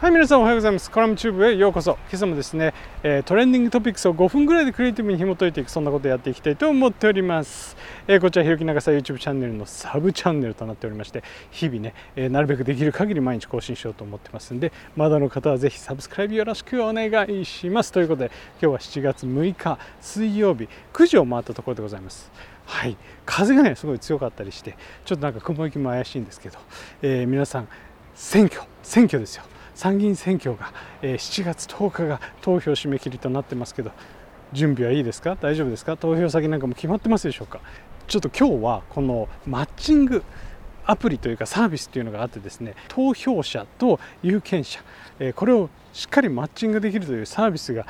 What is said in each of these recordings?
はい皆さんおはようございます。コラムチューブへようこそ。今朝もですね、え、トレンディングトピックスを5分ぐらいでクリエイティブに紐解いていくそんなことをやっていきたいと思っております、え、こちらひろき長さ YouTube チャンネルのサブチャンネルとなっておりまして日々ね、え、なるべくできる限り毎日更新しようと思ってますんでまだの方はぜひサブスクライブよろしくお願いします。ということで今日は7月6日水曜日9時を回ったところでございます。はい風がねすごい強かったりしてちょっとなんか雲行きも怪しいんですけど、え皆さん選挙選挙ですよ。参議院選挙が、え7月10日が投票締め切りとなってますけど準備はいいですか？大丈夫ですか？投票先なんかも決まってますでしょうか？ちょっと今日はこのマッチングアプリというかサービスというのがあってですね投票者と有権者これをしっかりマッチングできるというサービスが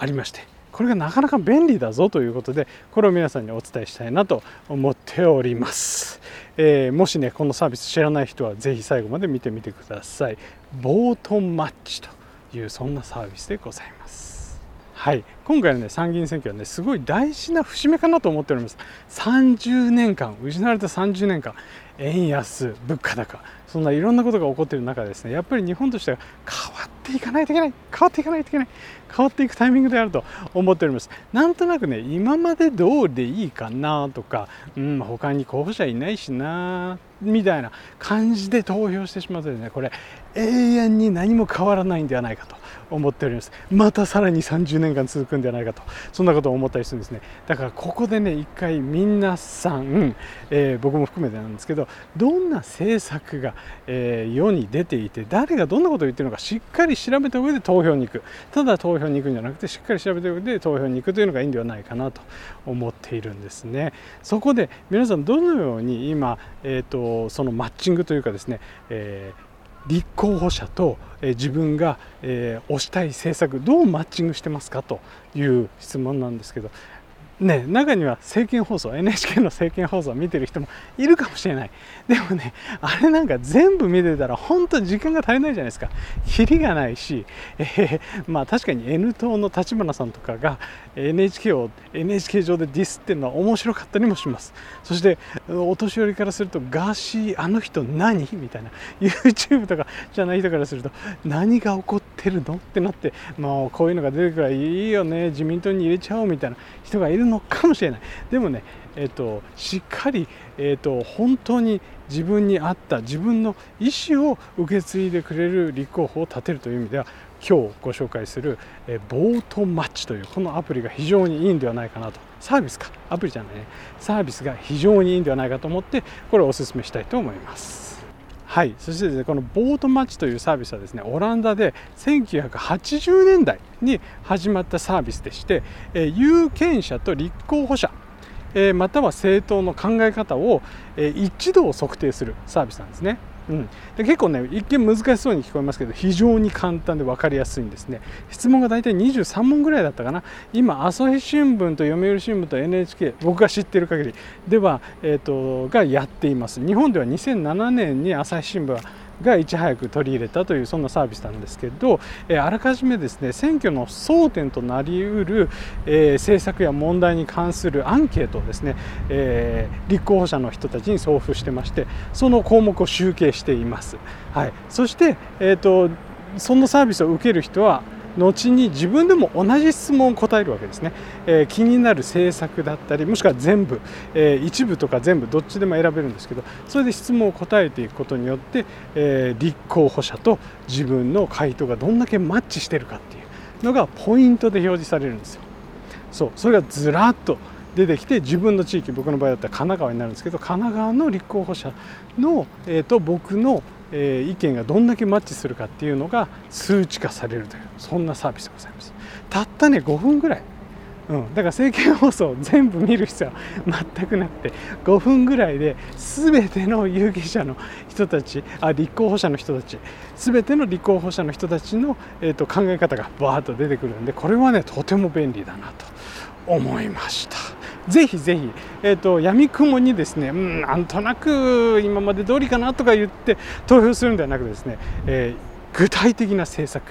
ありましてこれがなかなか便利だぞということでこれを皆さんにお伝えしたいなと思っております、えー、もしねこのサービス知らない人は是非最後まで見てみてください。ボートマッチというそんなサービスでございます。はい。今回のね参議院選挙はねすごい大事な節目かなと思っております。30年間失われた30年間円安物価高そんないろんなことが起こっている中でですねやっぱり日本としては変わっていかないといけない変わっていかないといけない。変わっていくタイミングであると思っております。なんとなくね今まで通りでいいかなとか、うん、他に候補者いないしなみたいな感じで投票してしまうとですねこれ永遠に何も変わらないんではないかと思っております。またさらに30年間続くんではないかとそんなことを思ったりするんですね。だからここでね一回皆さん、えー、僕も含めてなんですけどどんな政策が、えー、世に出ていて誰がどんなことを言ってるのかしっかり調べた上で投票に行く。ただ投投票に行くんじゃなくてしっかり調べてで投票に行くというのがいいんではないかなと思っているんですね。そこで皆さんどのように今、えーと、そのマッチングというかですね、えー立候補者とえ自分がえ推したい政策どうマッチングしてますかという質問なんですけどね、中には政見放送 NHK の政見放送を見てる人もいるかもしれない。でもねあれなんか全部見てたら本当に時間が足りないじゃないですか。キリがないし、えー、まあ確かに N 党の立花さんとかが NHK を NHK 上でディスってるのは面白かったりもします。そしてお年寄りからするとガーシーあの人何？みたいな。YouTube とかじゃない人からすると何が起こってるの？ってなってもうこういうのが出てくるからいいよね。自民党に入れちゃおうみたいな人がいるのかもしれない。でもね、えーと、しっかり、えーと、本当に自分に合った自分の意思を受け継いでくれる立候補を立てるという意味では今日ご紹介する、えー、ボートマッチというこのアプリが非常にいいんではないかなと。サービスか。アプリじゃないね。サービスが非常にいいんではないかと思ってこれをお勧めしたいと思います。はいそしてですねこのボートマッチというサービスはですねオランダで1980年代に始まったサービスでして、え有権者と立候補者えまたは政党の考え方を、え一度を測定するサービスなんですね。うん、で結構ね一見難しそうに聞こえますけど非常に簡単で分かりやすいんですね。質問が大体23問ぐらいだったかな。今朝日新聞と読売新聞と NHK 僕が知っている限りでは、えーと、がやっています。日本では2007年に朝日新聞はがいち早く取り入れたというそんなサービスなんですけど、えあらかじめですね選挙の争点となりうる、え政策や問題に関するアンケートをですね、え立候補者の人たちに送付してましてその項目を集計しています。はい、そして、えーとそのサービスを受ける人は後に自分でも同じ質問を答えるわけですね、えー、気になる政策だったりもしくは全部、えー、一部とか全部どっちでも選べるんですけどそれで質問を答えていくことによって、えー、立候補者と自分の回答がどんだけマッチしてるかっていうのがポイントで表示されるんですよ。そうそれがずらっと出てきて自分の地域僕の場合だったら神奈川になるんですけど神奈川の立候補者の、えーと僕のえー、意見がどんだけマッチするかっていうのが数値化されるというそんなサービスでございます。たったね5分ぐらい、うん、だから政見放送全部見る必要は全くなくて5分ぐらいで全ての有権者の人たちあ立候補者の人たち全ての立候補者の人たちの、えーと、考え方がバーッと出てくるんでこれはねとても便利だなと思いました。ぜひぜひ、えーと、闇雲にですね、うん、なんとなく今まで通りかなとか言って投票するんではなくですね、えー、具体的な政策、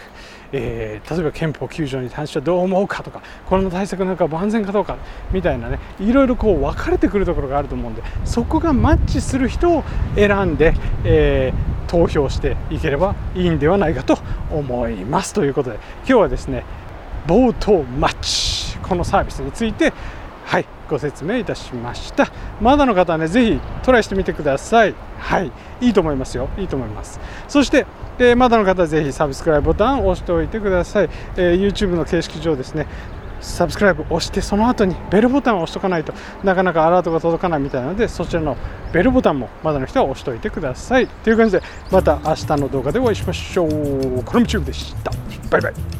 えー、例えば憲法9条に関してはどう思うかとかこの対策なんか万全かどうかみたいなねいろいろこう分かれてくるところがあると思うんでそこがマッチする人を選んで、えー投票していければいいんではないかと思います。ということで今日はですね冒頭マッチこのサービスについてはい。ご説明いたしました。まだの方はねぜひトライしてみてください。はい。いいと思いますよ。いいと思います。そして、えー、まだの方はぜひサブスクライブボタンを押しておいてください、えー、YouTube の形式上ですねサブスクライブ押してその後にベルボタンを押しとかないとなかなかアラートが届かないみたいなのでそちらのベルボタンもまだの人は押しておいてください。という感じでまた明日の動画でお会いしましょう。これもチューブでした。バイバイ